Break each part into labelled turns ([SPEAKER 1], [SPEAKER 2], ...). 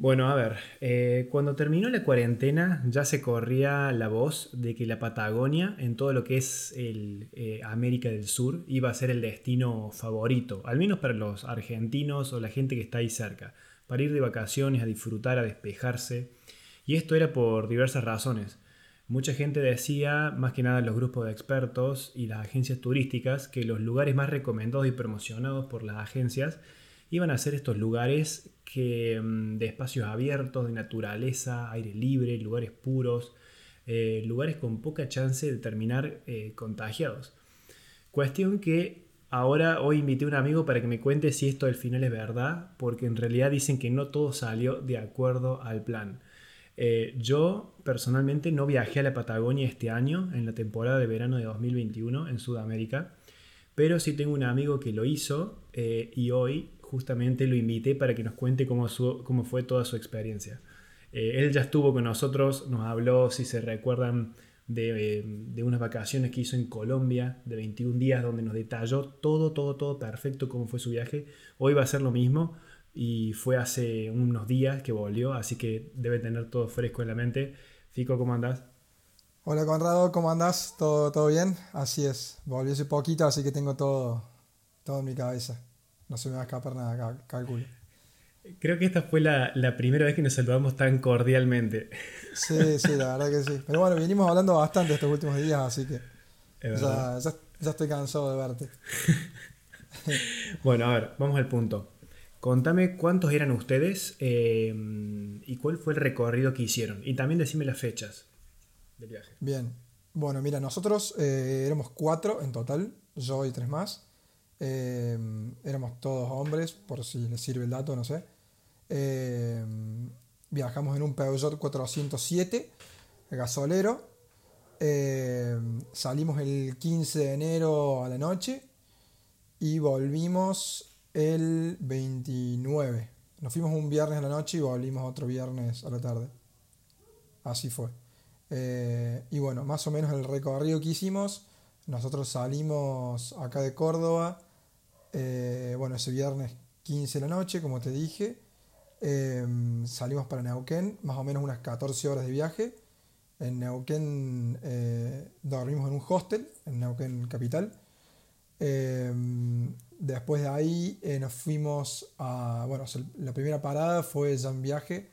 [SPEAKER 1] Bueno, a ver, eh, cuando terminó la cuarentena ya se corría la voz de que la Patagonia, en todo lo que es el, eh, América del Sur, iba a ser el destino favorito, al menos para los argentinos o la gente que está ahí cerca, para ir de vacaciones, a disfrutar, a despejarse. Y esto era por diversas razones. Mucha gente decía, más que nada los grupos de expertos y las agencias turísticas, que los lugares más recomendados y promocionados por las agencias iban a ser estos lugares que, mm, de espacios abiertos, de naturaleza, aire libre, lugares puros, eh, lugares con poca chance de terminar eh, contagiados. Cuestión que ahora hoy invité a un amigo para que me cuente si esto al final es verdad, porque en realidad dicen que no todo salió de acuerdo al plan. Eh, yo personalmente no viajé a la Patagonia este año, en la temporada de verano de 2021 en Sudamérica, pero sí tengo un amigo que lo hizo y hoy justamente lo invité para que nos cuente cómo, cómo fue toda su experiencia. Eh, él ya estuvo con nosotros, nos habló, si se recuerdan, de, de, unas vacaciones que hizo en Colombia de 21 días, donde nos detalló todo, todo, todo perfecto cómo fue su viaje. Hoy va a ser lo mismo y fue hace unos días que volvió, así que debe tener todo fresco en la mente. Fico, ¿cómo andás?
[SPEAKER 2] Hola Conrado, ¿cómo andás? ¿Todo, todo bien? Así es, volvió hace poquito, así que tengo todo, todo en mi cabeza. No se me va a escapar nada, cálculo.
[SPEAKER 1] Creo que esta fue la, primera vez que nos saludamos tan cordialmente.
[SPEAKER 2] Sí, sí, la verdad que sí. Pero bueno, vinimos hablando bastante estos últimos días, así que ya, estoy cansado de verte.
[SPEAKER 1] bueno, a ver, vamos al punto. Contame cuántos eran ustedes eh, y cuál fue el recorrido que hicieron. Y también decime las fechas del viaje.
[SPEAKER 2] Bien. Bueno, mira, nosotros eh, éramos cuatro en total, yo y tres más. Em, éramos todos hombres, por si les sirve el dato, no sé. Em, viajamos en un Peugeot 407, gasolero. Em, salimos el 15 de enero a la noche y volvimos el 29. Nos fuimos un viernes a la noche y volvimos otro viernes a la tarde. Así fue. Eh, y bueno, más o menos el recorrido que hicimos, nosotros salimos acá de Córdoba eh, bueno, ese viernes 15 de la noche, como te dije, em, salimos para Neuquén, más o menos unas 14 horas de viaje. En Neuquén eh, dormimos en un hostel, en Neuquén Capital. Em, después de ahí eh, nos fuimos a, bueno, la primera parada fue ya un viaje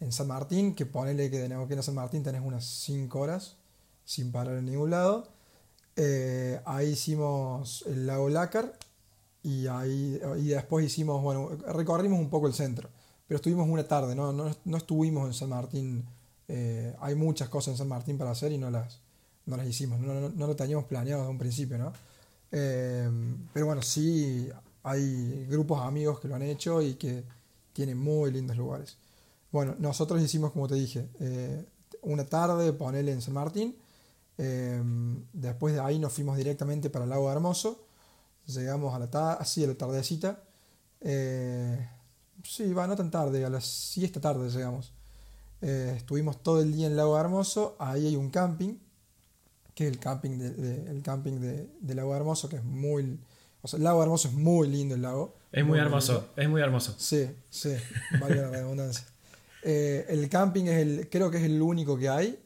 [SPEAKER 2] en San Martín, que ponele que de Neuquén a San Martín tenés unas 5 horas sin parar en ningún lado. ahí hicimos el lago Lácar, y, ahí, y después hicimos, bueno, recorrimos un poco el centro, pero estuvimos una tarde, no, no, no estuvimos en San Martín. Eh, hay muchas cosas en San Martín para hacer y no las, no las hicimos, no, no, no lo teníamos planeado desde un principio, ¿no? Eh, pero bueno, sí hay grupos amigos que lo han hecho y que tienen muy lindos lugares. Bueno, nosotros hicimos, como te dije, eh, una tarde, ponerle en San Martín. después de ahí nos fuimos directamente para el lago Hermoso Llegamos a la tarde, así a la tardecita. Eh, sí, va, no tan tarde, a las siesta tarde llegamos. Eh, estuvimos todo el día en Lago Hermoso, ahí hay un camping, que es el camping de, el camping de, Lago Hermoso, que es muy... O sea, el Lago Hermoso es muy lindo el lago.
[SPEAKER 1] Es muy, hermoso, es muy hermoso.
[SPEAKER 2] Sí, sí, vale la redundancia. Eh, el camping es el, creo que es el único que hay.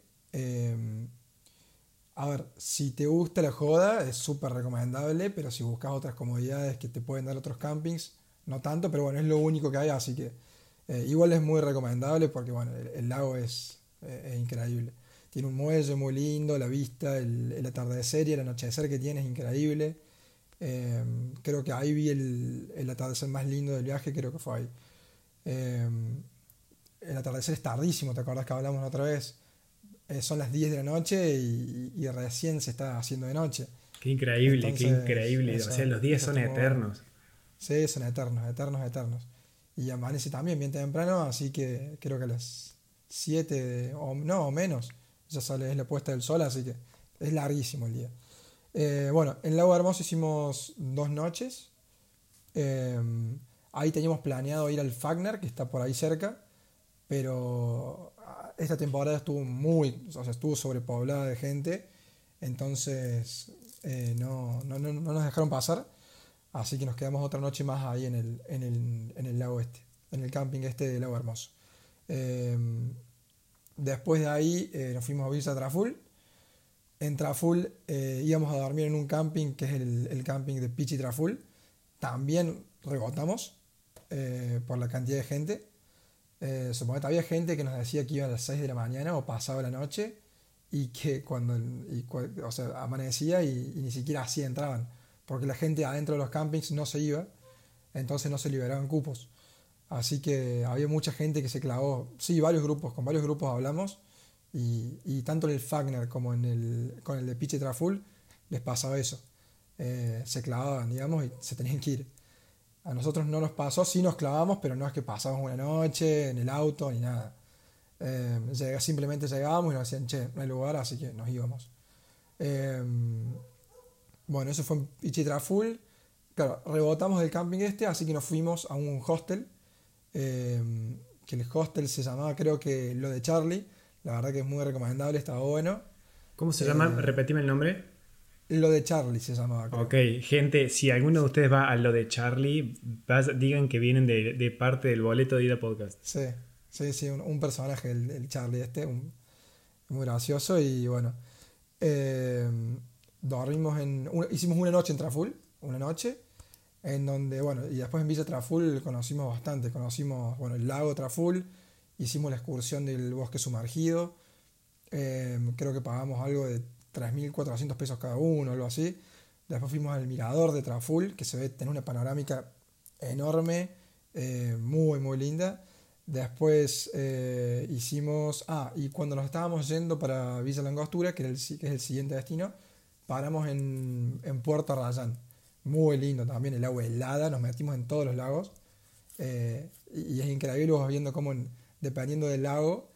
[SPEAKER 2] A ver, si te gusta la joda, es súper recomendable, pero si buscas otras comodidades que te pueden dar otros campings, no tanto, pero bueno, es lo único que hay, así que eh, igual es muy recomendable porque bueno, el, lago es, eh, increíble. Tiene un muelle muy lindo, la vista, el, atardecer y el anochecer que tiene es increíble. Em, creo que ahí vi el, atardecer más lindo del viaje, creo que fue ahí. Em, el atardecer es tardísimo, ¿te acordás que hablamos otra vez? Eh, son las 10 de la noche y, recién se está haciendo de noche.
[SPEAKER 1] Qué increíble, qué increíble. o sea, los días son eternos.
[SPEAKER 2] Sí, son eternos, eternos, eternos. Y amanece también bien temprano, así que creo que a las 7 o no, o menos, ya sale es la puesta del sol, así que es larguísimo el día. Eh, bueno, en Lago Hermoso hicimos dos noches. Eh, ahí teníamos planeado ir al Fagner, que está por ahí cerca, pero esta temporada estuvo muy, o sea, estuvo sobrepoblada de gente, entonces eh, no, no, no, nos dejaron pasar, así que nos quedamos otra noche más ahí en el, en el, en el lago este, en el camping este del lago Hermoso. Em, después de ahí eh, nos fuimos a vivir a Traful. En Traful eh, íbamos a dormir en un camping que es el, el camping de Pichi Traful. También rebotamos por la cantidad de gente. Eh, supongo había gente que nos decía que iba a las 6 de la mañana o pasaba la noche y que cuando y, o sea, amanecía y, y, ni siquiera así entraban, porque la gente adentro de los campings no se iba, entonces no se liberaban cupos. Así que había mucha gente que se clavó, sí, varios grupos, con varios grupos hablamos, y, y tanto en el Fagner como en el, con el de Piche Traful les pasaba eso. Eh, se clavaban, digamos, y se tenían que ir. A nosotros no nos pasó, sí nos clavamos, pero no es que pasamos una noche en el auto ni nada. Eh, simplemente llegábamos y nos decían, che, no hay lugar, así que nos íbamos. Eh, bueno, eso fue en Pichitraful. Claro, rebotamos del camping este, así que nos fuimos a un hostel. Eh, que el hostel se llamaba, creo que lo de Charlie. La verdad que es muy recomendable, estaba bueno.
[SPEAKER 1] ¿Cómo se llama? Repetime el nombre.
[SPEAKER 2] Lo de Charlie se llamaba. Creo.
[SPEAKER 1] Ok, gente, si alguno de ustedes va a lo de Charlie, digan que vienen de, de, parte del boleto de ida podcast.
[SPEAKER 2] Sí, sí, sí, un, un personaje, el, el, Charlie este, un, muy gracioso y bueno. Eh, dormimos en. Hicimos una noche en Traful, una noche, en donde, bueno, y después en Villa Traful conocimos bastante. Conocimos, bueno, el lago Traful, hicimos la excursión del bosque sumergido. Eh, creo que pagamos algo de 3.400 pesos cada uno, algo así. Después fuimos al mirador de Traful, que se ve, tiene una panorámica enorme, eh, muy, muy linda. Después eh, hicimos. Ah, y cuando nos estábamos yendo para Villa Langostura, que, que es el siguiente destino, paramos en, en, Puerto Rayán. Muy lindo también, el agua helada, nos metimos en todos los lagos. Eh, y, es increíble vos viendo cómo, dependiendo del lago,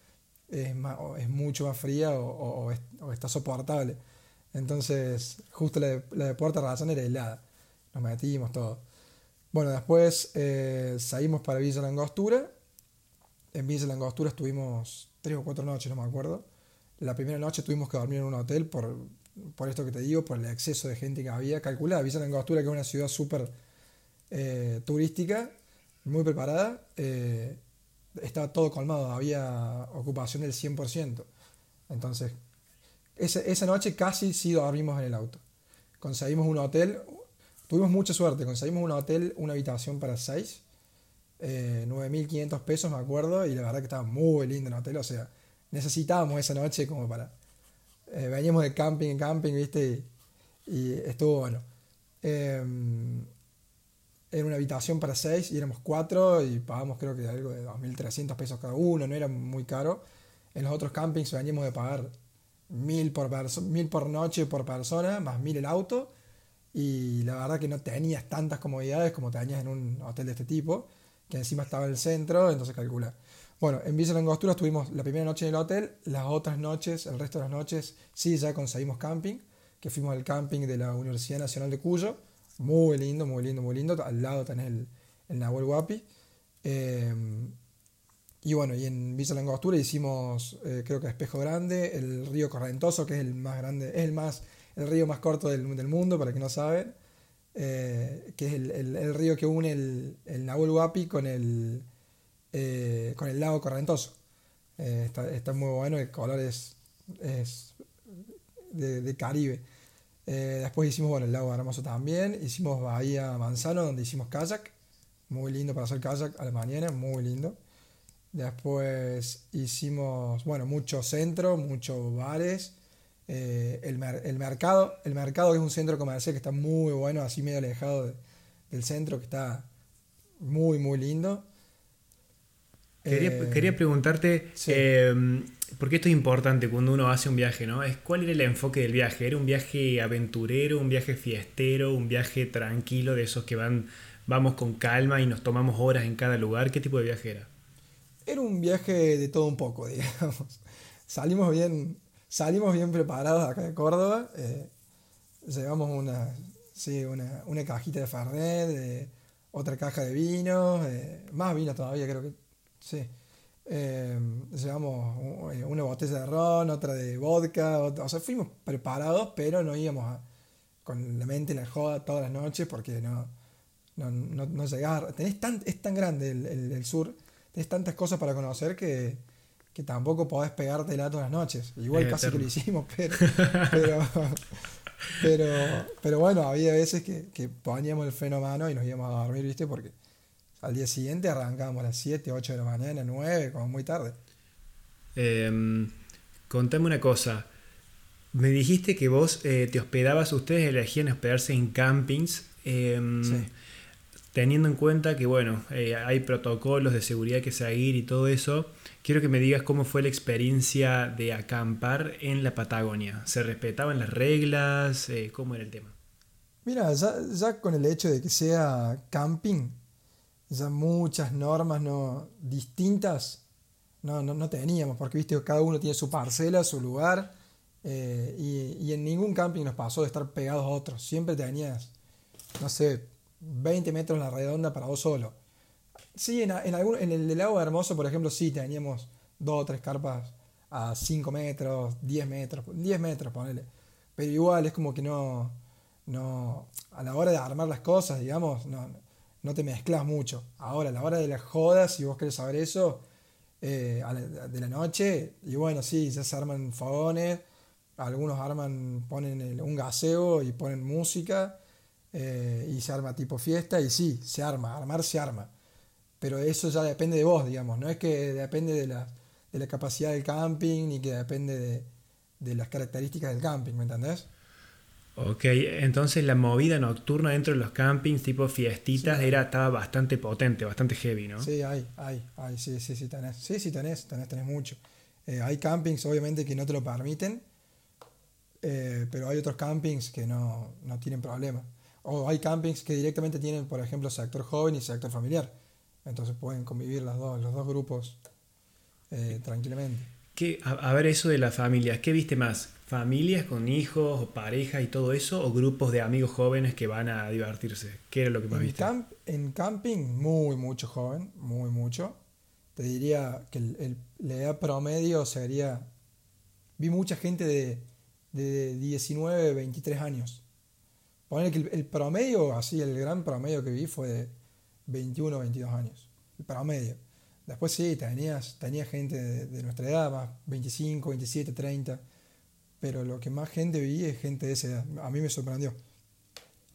[SPEAKER 2] es, más, es mucho más fría o, o, está soportable. Entonces, justo la de, la de Puerto Rayán era helada. Nos metimos todo. Bueno, después eh, salimos para Villa Langostura. En Villa Langostura estuvimos tres o cuatro noches, no me acuerdo. La primera noche tuvimos que dormir en un hotel por, por esto que te digo, por el exceso de gente que había. Calculada, Villa Langostura, que es una ciudad súper eh, turística, muy preparada. Eh, estaba todo colmado, había ocupación del 100%. Entonces, esa, esa noche casi sí dormimos en el auto. Conseguimos un hotel, tuvimos mucha suerte, conseguimos un hotel, una habitación para 6, eh, 9.500 pesos me acuerdo, y la verdad que estaba muy lindo el hotel, o sea, necesitábamos esa noche como para... Eh, veníamos de camping en camping, viste, y, estuvo bueno. Eh, era una habitación para seis y éramos cuatro y pagamos creo que algo de 2.300 pesos cada uno, no era muy caro. En los otros campings veníamos de pagar mil por, mil por noche por persona, más mil el auto. Y la verdad que no tenías tantas comodidades como tenías en un hotel de este tipo, que encima estaba en el centro, entonces calcula. Bueno, en Villa Langostura estuvimos la primera noche en el hotel, las otras noches, el resto de las noches, sí ya conseguimos camping, que fuimos al camping de la Universidad Nacional de Cuyo muy lindo, muy lindo, muy lindo. Al lado tenés el, el Nahuel Guapi. Eh, y bueno, y en Villa Langostura hicimos, eh, creo que Espejo Grande, el río Correntoso, que es el más grande, es el más, el río más corto del, del mundo, para que no saben. Eh, que es el, el, el, río que une el, el Nahuel Huapi con el, eh, con el lago Correntoso. Está, está, muy bueno, el color es, es de, de Caribe. Eh, después hicimos bueno, el lago Hermoso también. Hicimos Bahía Manzano, donde hicimos kayak. Muy lindo para hacer kayak a la mañana, muy lindo. Después hicimos, bueno, mucho centro, muchos bares. Eh, el, mer el, mercado, el mercado es un centro comercial que está muy bueno, así medio alejado de, del centro, que está muy, muy lindo.
[SPEAKER 1] Quería, eh, quería preguntarte, sí. eh, porque esto es importante cuando uno hace un viaje, ¿no? Es cuál era el enfoque del viaje. ¿Era un viaje aventurero, un viaje fiestero, un viaje tranquilo de esos que van, vamos con calma y nos tomamos horas en cada lugar? ¿Qué tipo de viaje era?
[SPEAKER 2] Era un viaje de todo un poco, digamos. Salimos bien, salimos bien preparados acá de Córdoba. Eh, llevamos una, sí, una, una, cajita de Fernet, eh, otra caja de vino, eh, más vino todavía, creo que Sí. Eh, llevamos una botella de ron, otra de vodka, otra, o sea, fuimos preparados, pero no íbamos a, con la mente en la joda todas las noches porque no, no, no, no llegar. Tenés tan, es tan grande el, el, el, sur, tenés tantas cosas para conocer que, que tampoco podés pegártela todas las noches. Igual casi que lo hicimos, pero, pero, pero, bueno, había veces que, que poníamos el freno a mano y nos íbamos a dormir, ¿viste? Porque al día siguiente arrancábamos a las 7, 8 de la mañana, 9, como muy tarde.
[SPEAKER 1] Em, contame una cosa. Me dijiste que vos eh, te hospedabas, ustedes elegían hospedarse en campings. Em, sí teniendo en cuenta que, bueno, eh, hay protocolos de seguridad que seguir y todo eso, quiero que me digas cómo fue la experiencia de acampar en la Patagonia. ¿Se respetaban las reglas? Eh, ¿Cómo era el tema?
[SPEAKER 2] Mira, ya, con el hecho de que sea camping, ya muchas normas no distintas no, no, teníamos, porque viste, cada uno tiene su parcela, su lugar, eh, y, y en ningún camping nos pasó de estar pegados a otros. Siempre tenías, no sé, 20 metros en la redonda para vos solo. Sí, en, en, algún, en el del lago Hermoso, por ejemplo, sí teníamos dos o tres carpas a 5 metros, 10 metros, 10 metros, ponele. Pero igual es como que no, no, a la hora de armar las cosas, digamos, no, no te mezclas mucho. Ahora, a la hora de las jodas, si vos querés saber eso, eh, de la noche, y bueno, sí, ya se arman fogones, algunos arman, ponen un gaseo y ponen música, eh, y se arma tipo fiesta y sí, se arma, armar se arma. Pero eso ya depende de vos, digamos, no es que depende de la, de la capacidad del camping ni que depende de, de las características del camping, ¿me entendés?
[SPEAKER 1] Ok, entonces la movida nocturna dentro de los campings, tipo fiestitas, era, estaba bastante potente, bastante heavy, ¿no?
[SPEAKER 2] Sí, hay, hay, hay, sí, sí, sí, tenés. Sí, sí, tenés, tenés, tenés mucho. Eh, hay campings, obviamente, que no te lo permiten, eh, pero hay otros campings que no, no tienen problema. O hay campings que directamente tienen, por ejemplo, sector joven y sector familiar. Entonces pueden convivir los dos, los dos grupos eh, tranquilamente.
[SPEAKER 1] ¿Qué, a, ver eso de las familias, ¿qué viste más? ¿Familias con hijos o parejas y todo eso? ¿O grupos de amigos jóvenes que van a divertirse? ¿Qué era lo que más
[SPEAKER 2] en
[SPEAKER 1] viste?
[SPEAKER 2] en camping, muy, mucho joven, muy, mucho. Te diría que la edad promedio sería... Vi mucha gente de, de 19, 23 años Poner que el, promedio, así, el gran promedio que vi fue de 21 o 22 años. El promedio. Después sí, tenías, tenía gente de, nuestra edad, más 25, 27, 30. Pero lo que más gente vi es gente de esa edad. A mí me sorprendió.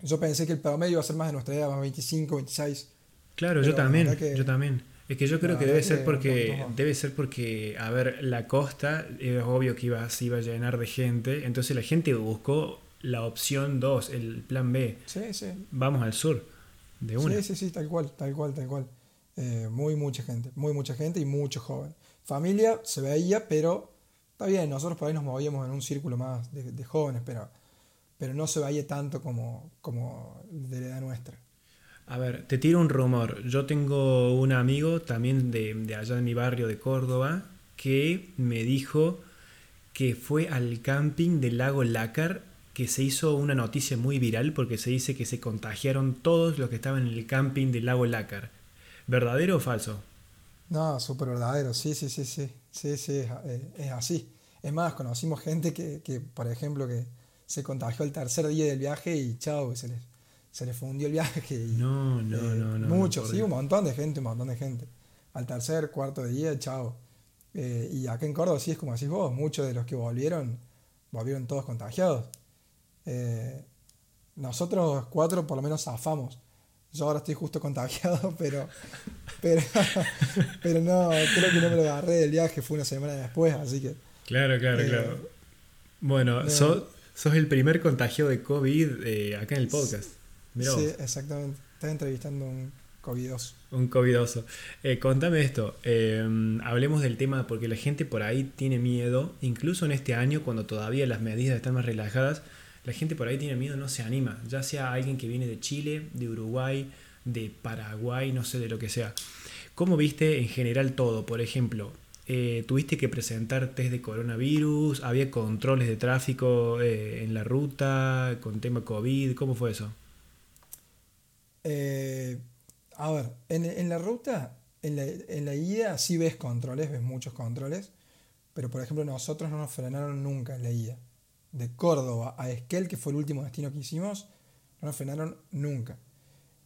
[SPEAKER 2] Yo pensé que el promedio iba a ser más de nuestra edad, más 25, 26.
[SPEAKER 1] Claro, yo también, yo también. Es que yo creo que debe ser porque debe ser porque a ver, la costa es obvio que iba, se iba a llenar de gente, entonces la gente buscó la opción 2, el plan B.
[SPEAKER 2] Sí, sí.
[SPEAKER 1] Vamos al sur, de una.
[SPEAKER 2] Sí, sí, sí, tal cual, tal cual, tal cual. Eh, muy mucha gente, muy mucha gente y mucho joven. Familia se veía, pero está bien, nosotros por ahí nos movíamos en un círculo más de, jóvenes, pero, pero no se veía tanto como, como de la edad nuestra.
[SPEAKER 1] A ver, te tiro un rumor. Yo tengo un amigo también de, de allá de mi barrio de Córdoba que me dijo que fue al camping del lago Lácar que se hizo una noticia muy viral porque se dice que se contagiaron todos los que estaban en el camping del lago Lácar. ¿Verdadero o falso?
[SPEAKER 2] No, súper verdadero, sí, sí, sí, sí, sí, sí, es, eh, así. Es más, conocimos gente que, que, por ejemplo, que se contagió el tercer día del viaje y chao, se les, se les fundió el viaje. Y,
[SPEAKER 1] no, no, eh, no, no.
[SPEAKER 2] Muchos, sí, un montón de gente, un montón de gente. Al tercer, cuarto día, chao. Eh, y acá en Córdoba sí es como decís vos, muchos de los que volvieron, volvieron todos contagiados. Eh, nosotros cuatro por lo menos zafamos. Yo ahora estoy justo contagiado, pero, pero, pero no, creo que no me lo agarré del viaje, fue una semana después, así que...
[SPEAKER 1] Claro, claro, eh, claro. Bueno, sos, el primer contagio de COVID eh, acá en el podcast.
[SPEAKER 2] sí, exactamente. Estás entrevistando a un covidoso.
[SPEAKER 1] Un covidoso. contame esto, hablemos del tema porque la gente por ahí tiene miedo, incluso en este año cuando todavía las medidas están más relajadas, la gente por ahí tiene miedo, no se anima, ya sea alguien que viene de Chile, de Uruguay, de Paraguay, no sé de lo que sea. ¿Cómo viste en general todo? Por ejemplo, eh, ¿tuviste que presentar test de coronavirus? ¿Había controles de tráfico eh, en la ruta con tema COVID? ¿Cómo fue eso?
[SPEAKER 2] Eh, a ver, en, la ruta, en la, en la ida sí ves controles, ves muchos controles, pero por ejemplo nosotros no nos frenaron nunca en la ida de Córdoba a Esquel, que fue el último destino que hicimos, no nos frenaron nunca.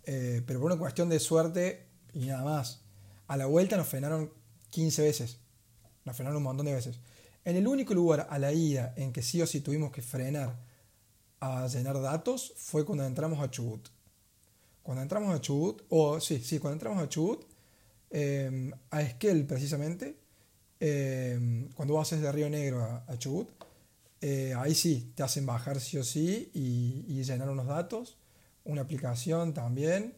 [SPEAKER 2] Eh, pero por una cuestión de suerte y nada más. A la vuelta nos frenaron 15 veces. Nos frenaron un montón de veces. En el único lugar a la ida en que sí o sí tuvimos que frenar a llenar datos fue cuando entramos a Chubut. Cuando entramos a Chubut, o sí, sí, cuando entramos a Chubut, eh, a Esquel precisamente, eh, cuando vas desde Río Negro a, Chubut, eh, ahí sí, te hacen bajar sí o sí y, llenar unos datos, una aplicación también,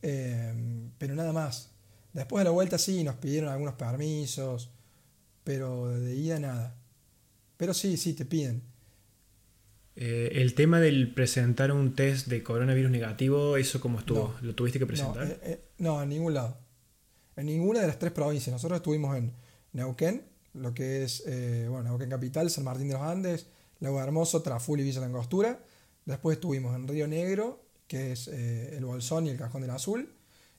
[SPEAKER 2] pero nada más. Después de la vuelta sí, nos pidieron algunos permisos, pero de ida nada. Pero sí, sí, te piden.
[SPEAKER 1] Eh, el tema del presentar un test de coronavirus negativo, ¿eso cómo estuvo? ¿Lo tuviste que presentar?
[SPEAKER 2] No, eh, no, en ningún lado. En ninguna de las tres provincias. Nosotros estuvimos en Neuquén, lo que es, eh, bueno, Neuquén Capital, San Martín de los Andes, Lago Hermoso, Traful y Villa Langostura. Después estuvimos en Río Negro, que es el Bolsón y el Cajón del Azul.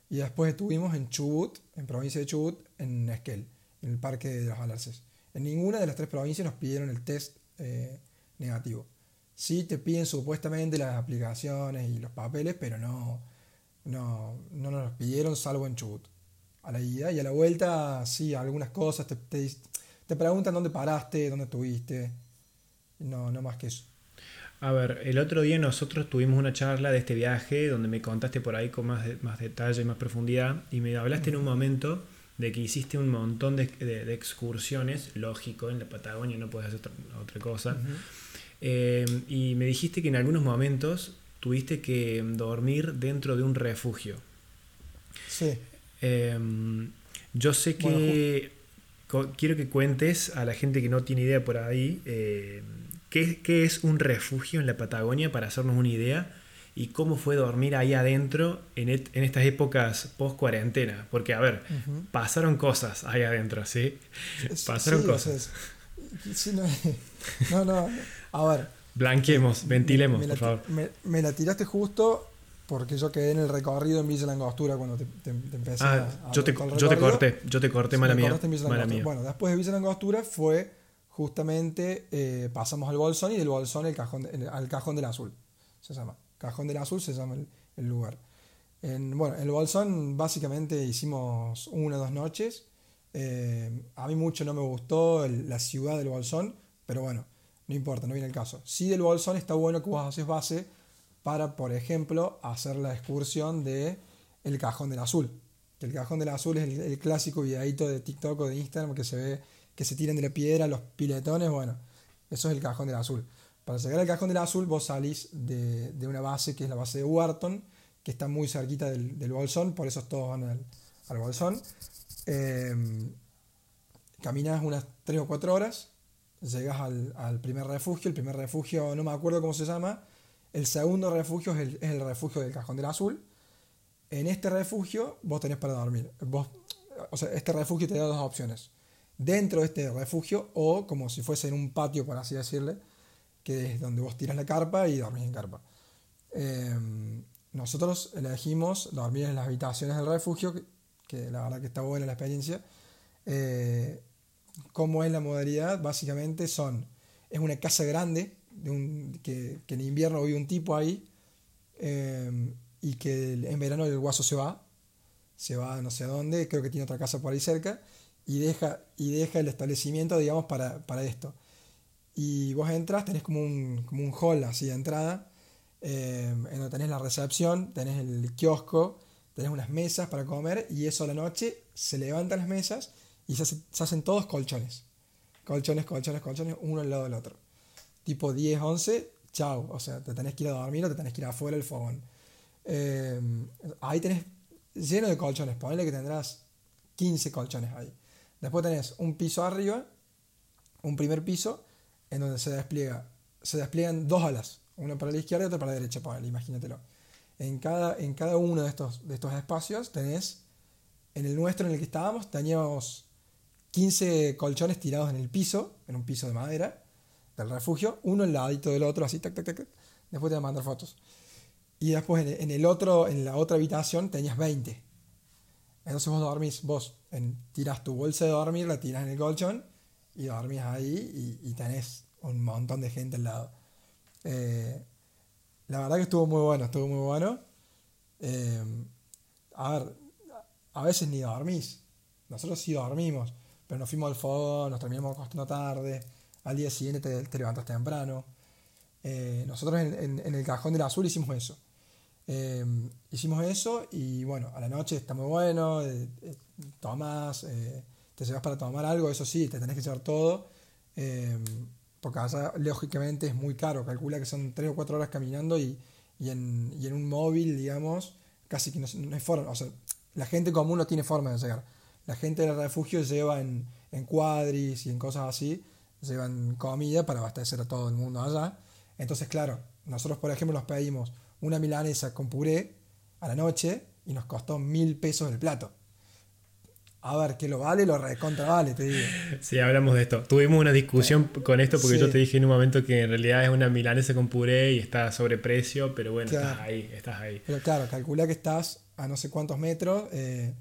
[SPEAKER 2] Y después estuvimos en Chubut, en provincia de Chubut, en Esquel, en el Parque de los Alarces. En ninguna de las tres provincias nos pidieron el test negativo. Sí te piden supuestamente las aplicaciones y los papeles, pero no, no, no nos los pidieron salvo en Chubut. A la ida y a la vuelta, sí, algunas cosas. Te, te, preguntan dónde paraste, dónde estuviste. No, no más que eso.
[SPEAKER 1] A ver, el otro día nosotros tuvimos una charla de este viaje donde me contaste por ahí con más, más detalle y más profundidad y me hablaste en un momento de que hiciste un montón de, de, excursiones, lógico, en la Patagonia no puedes hacer otra, cosa. Em, y me dijiste que en algunos momentos tuviste que dormir dentro de un refugio.
[SPEAKER 2] Sí.
[SPEAKER 1] Em, yo sé que quiero que cuentes a la gente que no tiene idea por ahí em, ¿qué, ¿qué, es un refugio en la Patagonia para hacernos una idea y cómo fue dormir ahí adentro en, en estas épocas post cuarentena. Porque, a ver, pasaron cosas ahí adentro, ¿sí? Pasaron cosas.
[SPEAKER 2] no, no, a ver.
[SPEAKER 1] Blanqueemos, ventilemos, por favor.
[SPEAKER 2] Me, la tiraste justo porque yo quedé en el recorrido en Villa Langostura cuando te, te, empecé
[SPEAKER 1] ah, a, yo, te, yo te corté, yo te corté, mala mía.
[SPEAKER 2] Bueno, después de Villa Langostura fue justamente, eh, pasamos al Bolsón y del Bolsón el cajón, al Cajón del Azul, se llama. Cajón del Azul se llama el, lugar. En, bueno, en el Bolsón básicamente hicimos una o dos noches. Eh, a mí mucho no me gustó la ciudad del Bolsón, pero bueno, no importa, no viene el caso. Sí del Bolsón está bueno que vos haces base para, por ejemplo, hacer la excursión de el Cajón del Azul. El Cajón del Azul es el, clásico videito de TikTok o de Instagram que se ve que se tiran de la piedra los piletones, bueno, eso es el Cajón del Azul. Para llegar al Cajón del Azul vos salís de, una base que es la base de Wharton, que está muy cerquita del, Bolsón, por eso todos van al, al Bolsón. Eh, caminas unas 3 o 4 horas llegas al, primer refugio, el primer refugio no me acuerdo cómo se llama, el segundo refugio es el, refugio del Cajón del Azul. En este refugio vos tenés para dormir. Vos, o sea, este refugio te da dos opciones. Dentro de este refugio o como si fuese en un patio, por así decirle, que es donde vos tiras la carpa y dormís en carpa. Em, nosotros elegimos dormir en las habitaciones del refugio, que, la verdad que está buena la experiencia. Eh, cómo es la modalidad, básicamente son, es una casa grande, de que, en invierno vive un tipo ahí, eh, y que en verano el guaso se va, se va no sé a dónde, creo que tiene otra casa por ahí cerca, y deja, y deja el establecimiento, digamos, para, esto. Y vos entras, tenés como un, como un hall así de entrada, eh, en donde tenés la recepción, tenés el kiosco, tenés unas mesas para comer, y eso a la noche se levantan las mesas y se, hacen todos colchones. Colchones, colchones, colchones, uno al lado del otro. Tipo 10, 11, chao. O sea, te tenés que ir a dormir o te tenés que ir afuera del fogón. Eh, ahí tenés lleno de colchones. Ponle que tendrás 15 colchones ahí. Después tenés un piso arriba, un primer piso, en donde se despliega, se despliegan dos alas, una para la izquierda y otra para la derecha, ponle, imagínatelo. En cada, en cada uno de estos, de estos espacios tenés, en el nuestro en el que estábamos, teníamos 15 colchones tirados en el piso, en un piso de madera del refugio, uno al ladito del otro, así, tac, tac, tac, Después te voy a mandar fotos. Y después en el otro, en la otra habitación tenías 20. Entonces vos dormís, vos en, tirás tu bolsa de dormir, la tiras en el colchón y dormís ahí y, tenés un montón de gente al lado. Eh, la verdad que estuvo muy bueno, estuvo muy bueno. Eh, a ver, a veces ni dormís. Nosotros sí dormimos, pero nos fuimos al fogón, nos terminamos acostando tarde, al día siguiente te, levantas temprano. Eh, nosotros en, el cajón del azul hicimos eso. Eh, hicimos eso y bueno, a la noche está muy bueno, eh, tomas, te llevas para tomar algo, eso sí, te tenés que llevar todo, porque allá lógicamente es muy caro, calcula que son 3 o 4 horas caminando y, y, en, y en, un móvil, digamos, casi que no, no hay forma, o sea, la gente común no tiene forma de llegar. La gente del refugio lleva en, en cuadris y en cosas así, llevan comida para abastecer a todo el mundo allá. Entonces, claro, nosotros por ejemplo nos pedimos una milanesa con puré a la noche y nos costó mil pesos el plato. A ver, que lo vale, lo recontra vale, te digo.
[SPEAKER 1] Sí, hablamos de esto. Tuvimos una discusión con esto porque yo te dije en un momento que en realidad es una milanesa con puré y está sobreprecio, pero bueno, estás ahí, estás ahí.
[SPEAKER 2] Pero claro, calcula que estás a no sé cuántos metros, eh,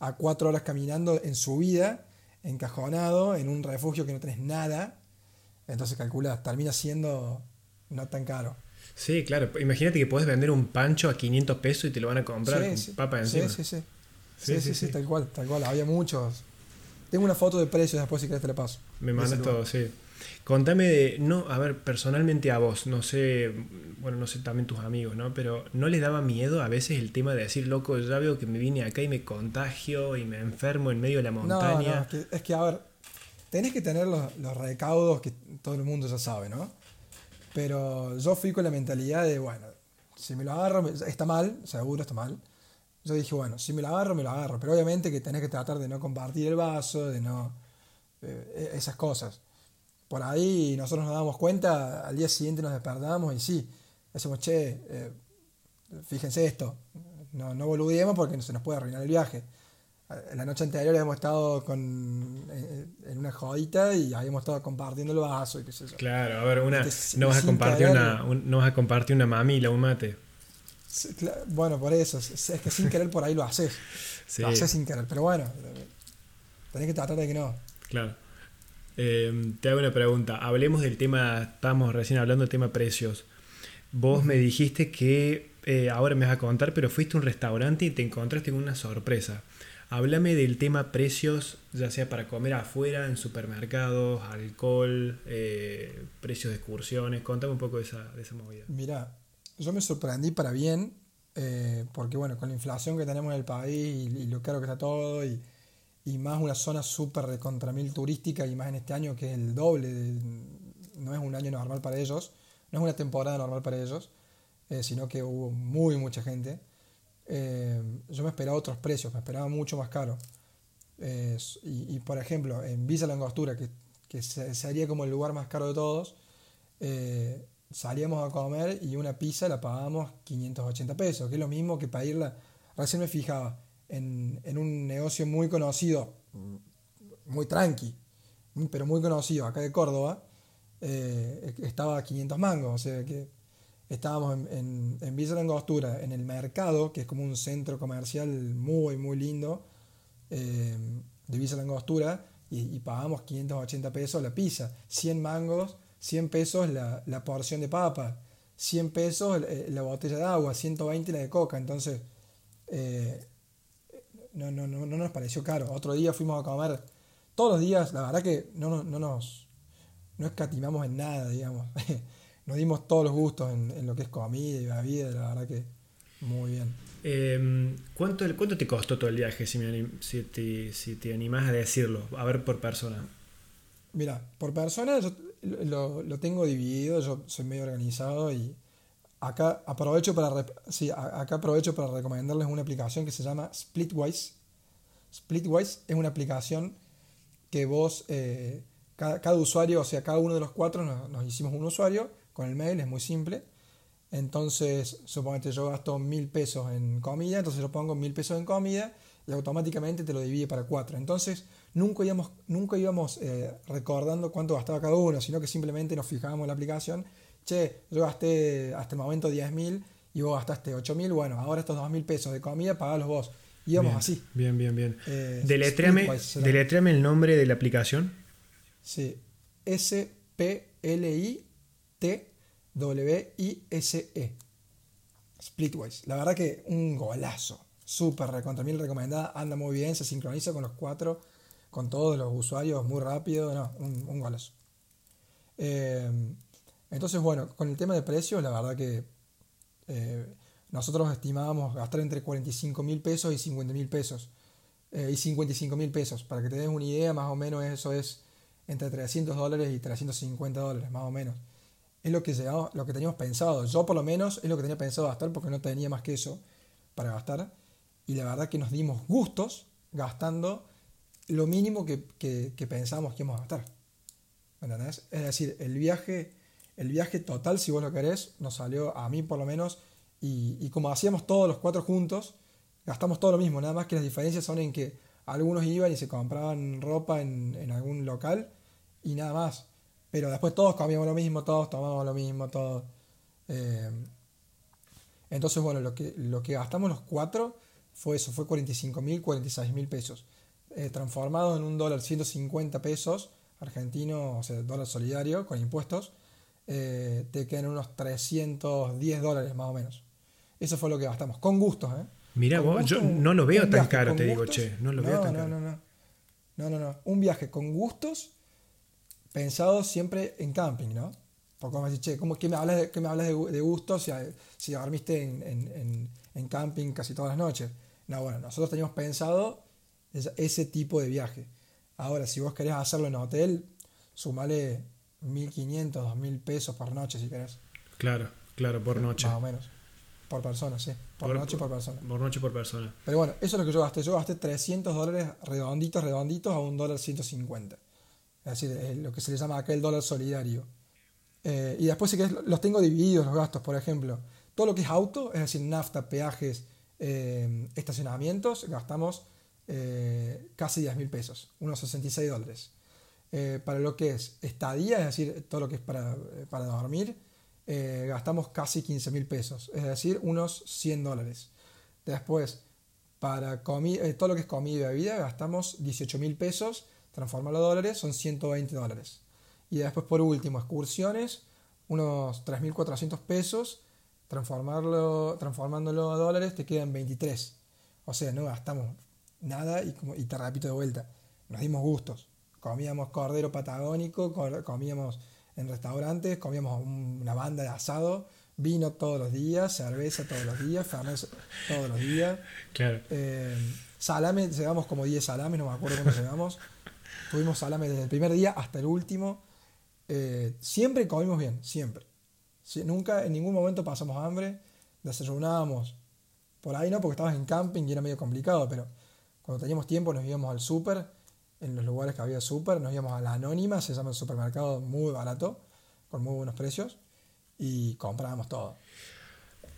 [SPEAKER 2] a cuatro horas caminando en subida, encajonado, en un refugio que no tenés nada. Entonces calcula, termina siendo no tan caro.
[SPEAKER 1] Sí, claro. Imagínate que puedes vender un pancho a 500 pesos y te lo van a comprar con papa encima.
[SPEAKER 2] Sí sí sí. Sí, sí, tal cual, tal cual. Había muchos. Tengo una foto de precios después si querés te la paso.
[SPEAKER 1] Me mandas todo, sí. Contame de, no, a ver, personalmente a vos, no sé, bueno, no sé también tus amigos, ¿no? Pero ¿no les daba miedo a veces el tema de decir, loco, ya veo que me vine acá y me contagio y me enfermo en medio de la montaña?
[SPEAKER 2] No, es, que, es, que, a ver, tenés que tener los, los recaudos que todo el mundo ya sabe, ¿no? Pero yo fui con la mentalidad de, bueno, si me lo agarro, está mal, seguro está mal. Yo dije, bueno, si me lo agarro, me lo agarro. Pero obviamente que tenés que tratar de no compartir el vaso, de no... Eh, esas cosas. Por ahí nosotros nos damos cuenta, al día siguiente nos despertamos y sí, decimos, che, eh, fíjense esto, no, no boludemos porque se nos puede arruinar el viaje. Eh, la noche anterior hemos estado con, eh, en una jodita y habíamos estado compartiendo el vaso y qué sé yo.
[SPEAKER 1] Claro, a ver, una, no, vas a compartir una, no vas a compartir una mamila, un mate.
[SPEAKER 2] bueno, por eso, es, que sin querer por ahí lo haces. Lo haces sin querer, pero bueno, tenés que tratar de que no.
[SPEAKER 1] Claro. Eh, te hago una pregunta. Hablemos del tema, estamos recién hablando del tema precios. Vos me dijiste que, ahora me vas a contar, pero fuiste a un restaurante y te encontraste con una sorpresa. Háblame del tema precios, ya sea para comer afuera, en supermercados, alcohol, eh, precios de excursiones. Contame un poco de esa, de esa movida.
[SPEAKER 2] Mira, yo me sorprendí para bien, eh, porque bueno, con la inflación que tenemos en el país y, lo caro que está todo, y, y más una zona súper de contra mil turística, y más en este año que es el doble, no es un año normal para ellos, no es una temporada normal para ellos, eh, sino que hubo muy mucha gente. Eh, yo me esperaba otros precios, me esperaba mucho más caro. y, por ejemplo, en Visa Langostura, que, que sería como el lugar más caro de todos, eh, salíamos a comer y una pizza la pagábamos 580 pesos, que es lo mismo que para irla. Recién me fijaba en, en un negocio muy conocido, muy tranqui, pero muy conocido acá de Córdoba, eh, estaba a 500 mangos, o sea que estábamos en, en, Villa Langostura, en el mercado, que es como un centro comercial muy, muy lindo eh, de Villa Langostura, y, pagamos 580 pesos la pizza, 100 mangos, 100 pesos la, la porción de papa, 100 pesos eh, la botella de agua, 120 la de coca, entonces eh, no, no, no, no, nos pareció caro. Otro día fuimos a comer, todos los días, la verdad que no, no, nos no escatimamos en nada, digamos. nos dimos todos los gustos en, lo que es comida y bebida, la verdad que muy bien.
[SPEAKER 1] Em, ¿cuánto, ¿Cuánto te costó todo el viaje, si, si, te, si te animás a decirlo? A ver, por persona.
[SPEAKER 2] Mira, por persona yo lo, lo, tengo dividido, yo soy medio organizado y acá aprovecho para, sí, acá aprovecho para recomendarles una aplicación que se llama Splitwise. Splitwise es una aplicación que vos, eh, cada, usuario, o sea, cada uno de los cuatro nos hicimos un usuario con el mail, es muy simple. Entonces, suponete yo gasto mil pesos en comida, entonces yo pongo mil pesos en comida y automáticamente te lo divide para cuatro. Entonces, nunca íbamos, nunca íbamos eh, recordando cuánto gastaba cada uno, sino que simplemente nos fijábamos en la aplicación. Che, yo gasté hasta el momento 10.000 y vos gastaste 8.000, bueno, ahora estos 2.000 pesos de comida, pagalos vos. Íbamos así.
[SPEAKER 1] Bien, bien, bien. Eh, deletréame, el nombre de la aplicación.
[SPEAKER 2] Sí, S-P-L-I T-W-I-S-E. Splitwise. La verdad que un golazo. súper recontra mil recomendada, anda muy bien, se sincroniza con los cuatro, con todos los usuarios muy rápido, no, un, un golazo. Eh, entonces, bueno, con el tema de precios, la verdad que eh, nosotros estimábamos gastar entre 45 mil pesos y 50 mil pesos. Eh, y 55 mil pesos. Para que te des una idea, más o menos eso es entre 300 dólares y 350 dólares, más o menos. Es lo que, lo que teníamos pensado. Yo por lo menos es lo que tenía pensado gastar porque no tenía más que eso para gastar. Y la verdad que nos dimos gustos gastando lo mínimo que, que, pensábamos que íbamos a gastar. ¿Entendés? Es decir, el viaje, el viaje total, si vos lo querés, nos salió a mí por lo menos y, como hacíamos todos los cuatro juntos, gastamos todo lo mismo, nada más que las diferencias son en que algunos iban y se compraban ropa en, algún local y nada más. Pero después todos comíamos lo mismo, todos tomábamos lo mismo, todos. Eh, entonces, bueno, lo que, lo que gastamos los cuatro fue eso, fue 45 mil, 46 mil pesos. Eh, transformado en un dólar 150 pesos argentino, o sea, dólar solidario con impuestos, eh, te quedan unos 310 dólares más o menos. Eso fue lo que gastamos, con gusto, ¿eh?
[SPEAKER 1] Mira, vos, yo no lo veo tan caro, te digo, che. No lo veo tan caro.
[SPEAKER 2] No, no, no. No, no, Un viaje con gustos, pensado siempre en camping, ¿no? Porque me decís, che, ¿cómo, ¿qué me hablas de, qué me hablas de, gustos si, si dormiste en, en, en, camping casi todas las noches? No, bueno, nosotros teníamos pensado ese tipo de viaje. Ahora, si vos querés hacerlo en hotel, sumale 1.500, 2.000 pesos por noche si querés.
[SPEAKER 1] Claro, claro, por noche.
[SPEAKER 2] Más o menos. Por persona, sí. Por, noche por persona.
[SPEAKER 1] Por noche por persona.
[SPEAKER 2] Pero bueno, eso es lo que yo gasté. Yo gasté 300 dólares redonditos, redonditos a un dólar 150. Es decir, lo que se le llama acá el dólar solidario. Eh, y después, si querés, los tengo divididos los gastos, por ejemplo. Todo lo que es auto, es decir, nafta, peajes, eh, estacionamientos, gastamos eh, casi 10 mil pesos, unos 66 dólares. Para lo que es estadía, es decir, todo lo que es para, para dormir, eh, gastamos casi 15 mil pesos, es decir, unos 100 dólares. Después, para eh, todo lo que es comida y bebida, gastamos 18 mil pesos, transformarlo a dólares, son 120 dólares. Y después, por último, excursiones, unos 3.400 pesos, transformarlo, transformándolo a dólares, te quedan 23. O sea, no gastamos nada y, y te repito de vuelta, nos dimos gustos. Comíamos cordero patagónico, comíamos en restaurantes, comíamos una banda de asado, vino todos los días, cerveza todos los días, fernet todos los días.
[SPEAKER 1] Claro.
[SPEAKER 2] Eh, salame, llegamos como 10 salames, no me acuerdo cuándo llegamos. Tuvimos salame desde el primer día hasta el último. Eh, siempre comimos bien, siempre. nunca, en ningún momento pasamos hambre, desayunábamos. Por ahí no, porque estabas en camping y era medio complicado, pero cuando teníamos tiempo nos íbamos al súper en los lugares que había súper, nos íbamos a la Anónima, se llama el supermercado muy barato, con muy buenos precios, y comprábamos todo.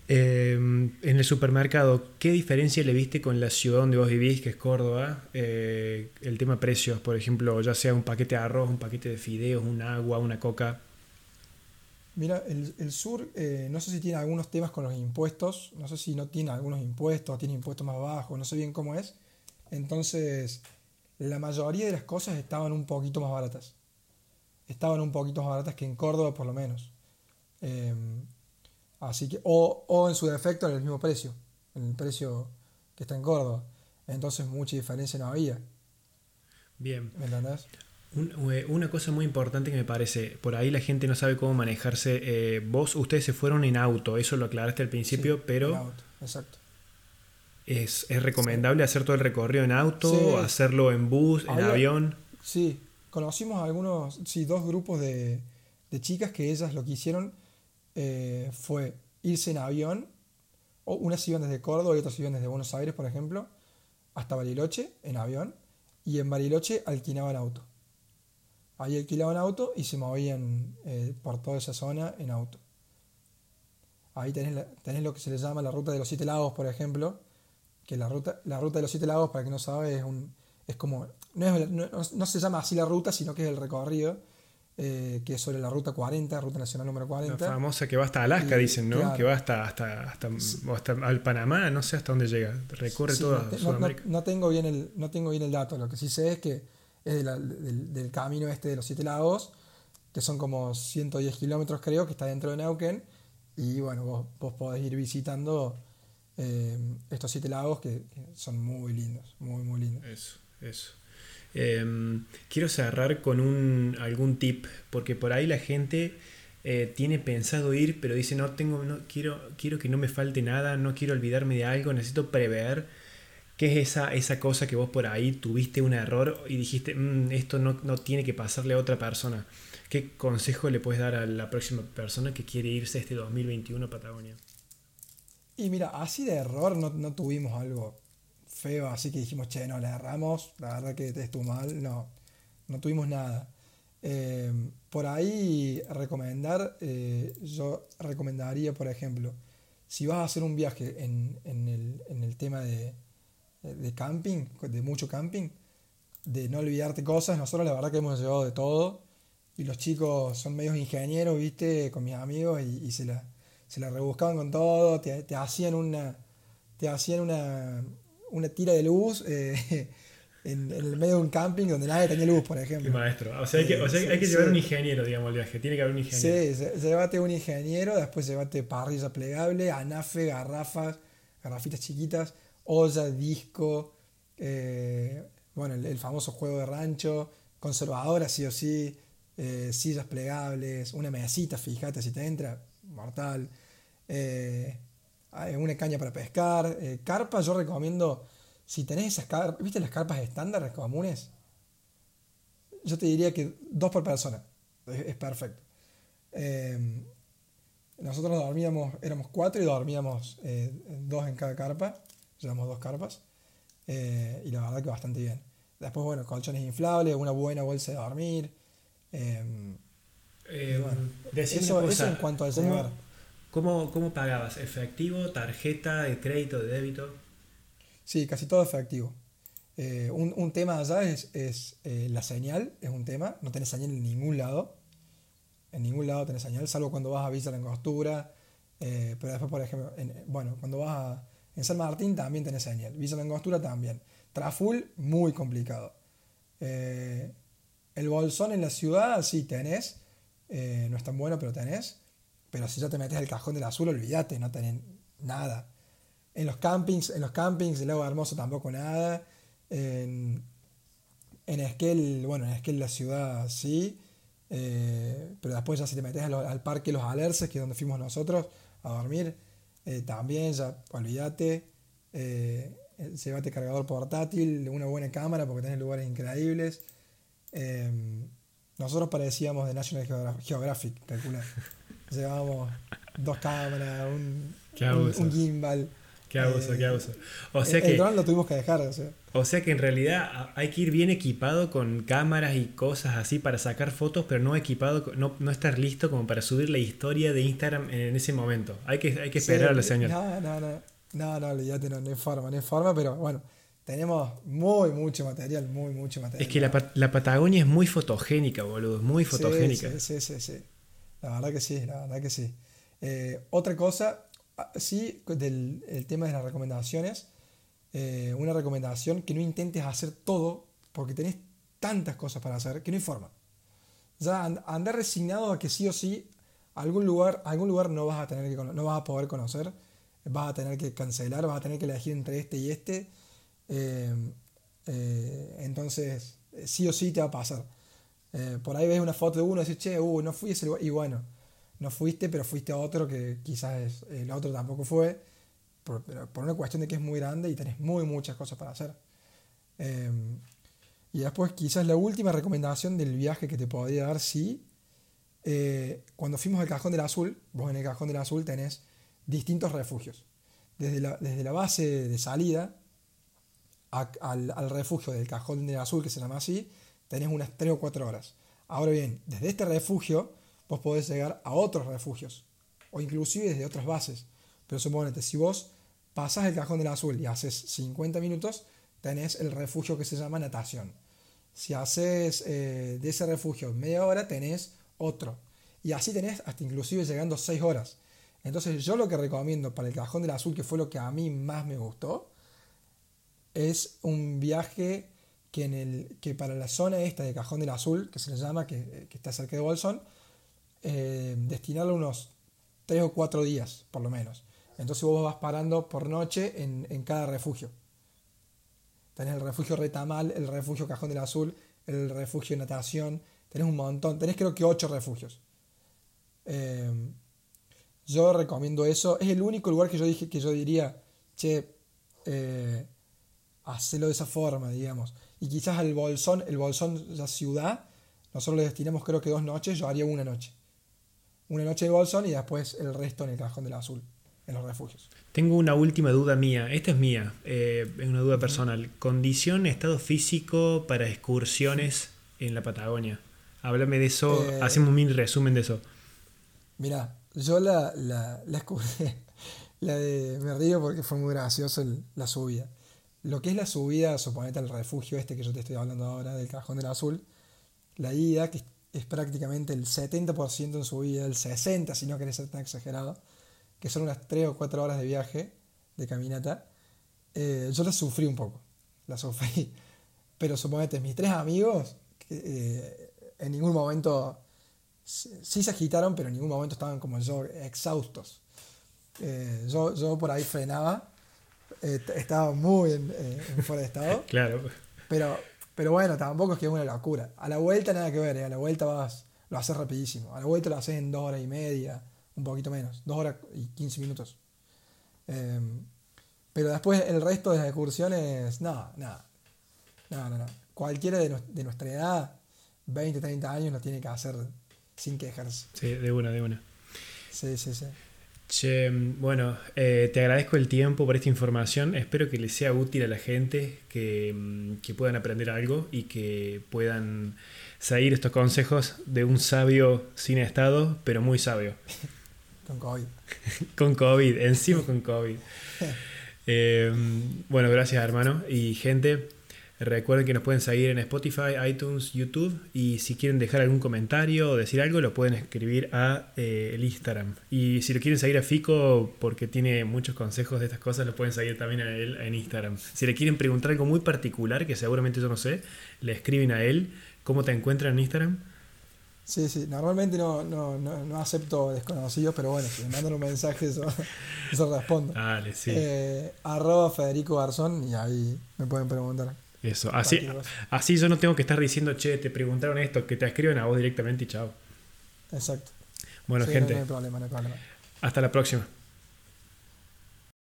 [SPEAKER 1] Eh, en el supermercado, ¿qué diferencia le viste con la ciudad donde vos vivís, que es Córdoba? Eh, el tema precios, por ejemplo, ya sea un paquete de arroz, un paquete de fideos, un agua, una coca.
[SPEAKER 2] Mira, el, sur, eh, no sé si tiene algunos temas con los impuestos, no sé si no tiene algunos impuestos, tiene impuestos más bajos, no sé bien cómo es. Entonces, la mayoría de las cosas estaban un poquito más baratas. Estaban un poquito más baratas que en Córdoba por lo menos. Em, así que, o, en su defecto en el mismo precio, en el precio que está en Córdoba. Entonces mucha diferencia no había.
[SPEAKER 1] Bien.
[SPEAKER 2] ¿Me entendés?
[SPEAKER 1] Eh, una cosa muy importante que me parece, por ahí la gente no sabe cómo manejarse. Eh, vos, ustedes se fueron en auto, eso lo aclaraste al principio, pero...
[SPEAKER 2] En auto, exacto.
[SPEAKER 1] ¿Es, recomendable hacer todo el recorrido en auto, hacerlo en bus, en avión?
[SPEAKER 2] Sí, conocimos algunos, sí, dos grupos de, chicas que ellas lo que hicieron eh, fue irse en avión, o unas iban desde Córdoba y otras iban desde Buenos Aires, por ejemplo, hasta Bariloche en avión, y en Bariloche alquilaban auto. Ahí alquilaban auto y se movían eh, por toda esa zona en auto. Ahí tenés, tenés, lo que se le llama la ruta de los siete lagos, por ejemplo, que la ruta, la ruta de los siete lagos, para que no sabe, es, un, es como, no, se llama así la ruta, sino que es el recorrido, eh, que es sobre la ruta 40, ruta nacional número 40.
[SPEAKER 1] La famosa que va hasta Alaska, dicen, ¿no? Que va hasta, hasta, hasta, hasta, al Panamá, no sé hasta dónde llega, recorre toda
[SPEAKER 2] Sudamérica. No, tengo bien el, no tengo bien el dato, lo que sí sé es que es del, del, camino este de los siete lagos, que son como 110 kilómetros creo, que está dentro de Neuquén, y bueno, vos, vos podés ir visitando eh, estos siete lagos que, son muy lindos, muy, muy lindos.
[SPEAKER 1] Eso, eso. Em, quiero cerrar con un, algún tip, porque por ahí la gente eh, tiene pensado ir, pero dice, no, tengo, no, quiero, quiero que no me falte nada, no quiero olvidarme de algo, necesito prever. ¿Qué es esa, esa cosa que vos por ahí tuviste un error y dijiste, mm, esto no, no tiene que pasarle a otra persona? ¿Qué consejo le puedes dar a la próxima persona que quiere irse este 2021 a Patagonia?
[SPEAKER 2] Y mira, así de error no, no tuvimos algo feo, así que dijimos, che, no, le agarramos, la verdad que estuvo mal, no, no tuvimos nada. Eh, por ahí recomendar, eh, yo recomendaría, por ejemplo, si vas a hacer un viaje en, en, el, en el, tema de, de, camping, de mucho camping, de no olvidarte cosas, nosotros la verdad que hemos llevado de todo, y los chicos son medios ingenieros, viste, con mis amigos, y se la se la rebuscaban con todo, te, hacían una te hacían una, una tira de luz eh, en, el medio de un camping donde nadie tenía luz, por ejemplo.
[SPEAKER 1] maestro. O sea, hay que, hay que llevar un ingeniero, digamos, el viaje. Tiene que haber un ingeniero.
[SPEAKER 2] Sí, llévate un ingeniero, después llévate parrilla plegable, anafe, garrafas, garrafitas chiquitas, olla, disco, eh, bueno, el, famoso juego de rancho, conservadora sí o sí, eh, sillas plegables, una mesita, fíjate si te entra, mortal. Eh, una caña para pescar. Eh, carpas, yo recomiendo, si tenés esas carpas, ¿viste las carpas estándar comunes? Yo te diría que dos por persona. Es, perfecto. Eh, nosotros dormíamos, éramos cuatro y dormíamos dos en cada carpa. Llevamos dos carpas. y la verdad que bastante bien. Después, bueno, colchones inflables, una buena bolsa de dormir.
[SPEAKER 1] eso, eso en cuanto al llevar. ¿Cómo, ¿Cómo, pagabas? ¿Efectivo, tarjeta, de crédito, de débito?
[SPEAKER 2] Sí, casi todo efectivo. Eh, un, un, tema allá es, es eh, la señal, es un tema. No tenés señal en ningún lado. En ningún lado tenés señal, salvo cuando vas a Villa La Angostura. Eh, pero después, por ejemplo, bueno, cuando vas a, en San Martín también tenés señal. Villa La Angostura también. Traful, muy complicado. el bolsón en la ciudad, sí tenés. no es tan bueno, pero tenés. Pero si ya te metes el cajón del azul, olvídate, no tenés nada. En los campings, en los campings, el lago hermoso tampoco nada. En, en Esquel, bueno, en Esquel la ciudad sí. Eh, pero después ya si te metes al, parque Los Alerces, que es donde fuimos nosotros a dormir, eh, también ya olvídate. Eh, llévate cargador portátil, una buena cámara porque tenés lugares increíbles. nosotros parecíamos de National Geographic, calcular. Llevamos dos cámaras, un, un, gimbal.
[SPEAKER 1] Qué abuso, qué abuso.
[SPEAKER 2] O sea el, que, lo tuvimos que dejar. O sea.
[SPEAKER 1] o sea que en realidad hay que ir bien equipado con cámaras y cosas así para sacar fotos, pero no equipado, no, no estar listo como para subir la historia de Instagram en ese momento. Hay que, hay que esperar a la señora.
[SPEAKER 2] No, no, no. No, no, olvídate, no, no hay forma, no hay forma, pero bueno, tenemos muy, mucho material, muy, mucho material.
[SPEAKER 1] Es que la, la Patagonia es muy fotogénica, boludo, muy fotogénica.
[SPEAKER 2] sí, sí, sí. sí. La verdad que sí, la verdad que sí. Eh, otra cosa, ah, sí, del el tema de las recomendaciones, eh, una recomendación que no intentes hacer todo porque tenés tantas cosas para hacer que no hay forma. Ya andar resignado a que sí o sí algún lugar, algún lugar no vas a tener que no vas a poder conocer, vas a tener que cancelar, vas a tener que elegir entre este y este. Eh, entonces, sí o sí te va a pasar. Eh, por ahí ves una foto de uno y dices, che, uh, no fui ese lugar. Y bueno, no fuiste, pero fuiste a otro que quizás el otro tampoco fue. Por, por una cuestión de que es muy grande y tenés muy muchas cosas para hacer. Em, y después quizás la última recomendación del viaje que te podría dar, sí. Eh, cuando fuimos al Cajón del Azul, vos en el Cajón del Azul tenés distintos refugios. Desde la, desde la base de salida al, al refugio del Cajón del Azul, que se llama así, tenés unas 3 o 4 horas. Ahora bien, desde este refugio vos podés llegar a otros refugios o inclusive desde otras bases. Pero suponete, si vos pasás el cajón del azul y haces 50 minutos, tenés el refugio que se llama natación. Si haces eh, de ese refugio media hora, tenés otro. Y así tenés hasta inclusive llegando 6 horas. Entonces yo lo que recomiendo para el cajón del azul, que fue lo que a mí más me gustó, es un viaje que, en el, que para la zona esta de Cajón del Azul, que se le llama, que, está cerca de Bolsón, eh, destinarle unos 3 o 4 días, por lo menos. Entonces vos vas parando por noche en, en cada refugio. Tenés el refugio Retamal, el refugio Cajón del Azul, el refugio Natación. Tenés un montón. Tenés creo que ocho refugios. Eh, yo recomiendo eso. Es el único lugar que yo dije que yo diría, che, eh, hacelo de esa forma, digamos. Y quizás el Bolsón, el Bolsón, la ciudad, nosotros le destinamos creo que dos noches, yo haría una noche. Una noche de Bolsón y después el resto en el Cajón del Azul, en los refugios.
[SPEAKER 1] Tengo una última duda mía, esta es mía, eh, es una duda personal. Condición, estado físico para excursiones en la Patagonia. Háblame de eso,
[SPEAKER 2] Eh,
[SPEAKER 1] hacemos un mini resumen de eso.
[SPEAKER 2] Mira, yo la, la, la, de, me río porque fue muy gracioso el- la subida. Lo que es la subida, suponete al refugio este que yo te estoy hablando ahora, del Cajón del Azul, la ida, que es, prácticamente el 70% en subida, el 60% si no querés ser tan exagerado, que son unas 3 o 4 horas de viaje, de caminata, eh, yo la sufrí un poco, la sufrí. Pero suponete, mis tres amigos, eh, en ningún momento sí se agitaron, pero en ningún momento estaban como yo, exhaustos. Eh, yo por ahí frenaba, eh, estaba muy en, eh, en fuera de estado,
[SPEAKER 1] Claro,
[SPEAKER 2] pero, pero bueno, tampoco es que es una locura. A la vuelta nada que ver, eh, a la vuelta vas, lo haces rapidísimo. A la vuelta lo haces en dos horas y media, un poquito menos, dos horas y 15 minutos. Eh, pero después el resto de las excursiones, no, nada. No, no, no. Cualquiera de, de nuestra edad, 20, 30 años, lo tiene que hacer sin quejarse.
[SPEAKER 1] sí, de una, de una.
[SPEAKER 2] Sí, sí, sí.
[SPEAKER 1] Che, bueno, eh, te agradezco el tiempo por esta información. Espero que les sea útil a la gente, que, mm, que puedan aprender algo y que puedan seguir estos consejos de un sabio sin estado, pero muy sabio.
[SPEAKER 2] Con COVID.
[SPEAKER 1] Con COVID, encima con COVID. Eh, bueno, gracias hermano. Y gente, recuerden que nos pueden seguir en Spotify, iTunes, YouTube. Y si quieren dejar algún comentario o decir algo, lo pueden escribir a eh, el Instagram. Y si lo quieren seguir a Fico, porque tiene muchos consejos de estas cosas, lo pueden seguir también a él en Instagram. Si le quieren preguntar algo muy particular, que seguramente yo no sé, le escriben a él. ¿Cómo te encuentran en Instagram?
[SPEAKER 2] Sí, sí. Normalmente no, no, no, no acepto desconocidos, pero bueno, si me mandan un mensaje, eso, eso respondo.
[SPEAKER 1] Dale, sí.
[SPEAKER 2] Eh, arroba Federico Garzón y ahí me pueden preguntar.
[SPEAKER 1] Eso. Así, así yo no tengo que estar diciendo, che, te preguntaron esto, que te escriben a vos directamente y chao.
[SPEAKER 2] Exacto.
[SPEAKER 1] Bueno,
[SPEAKER 2] Sí, no-
[SPEAKER 1] gente,
[SPEAKER 2] no hay problema, no hay problema.
[SPEAKER 1] hasta la próxima.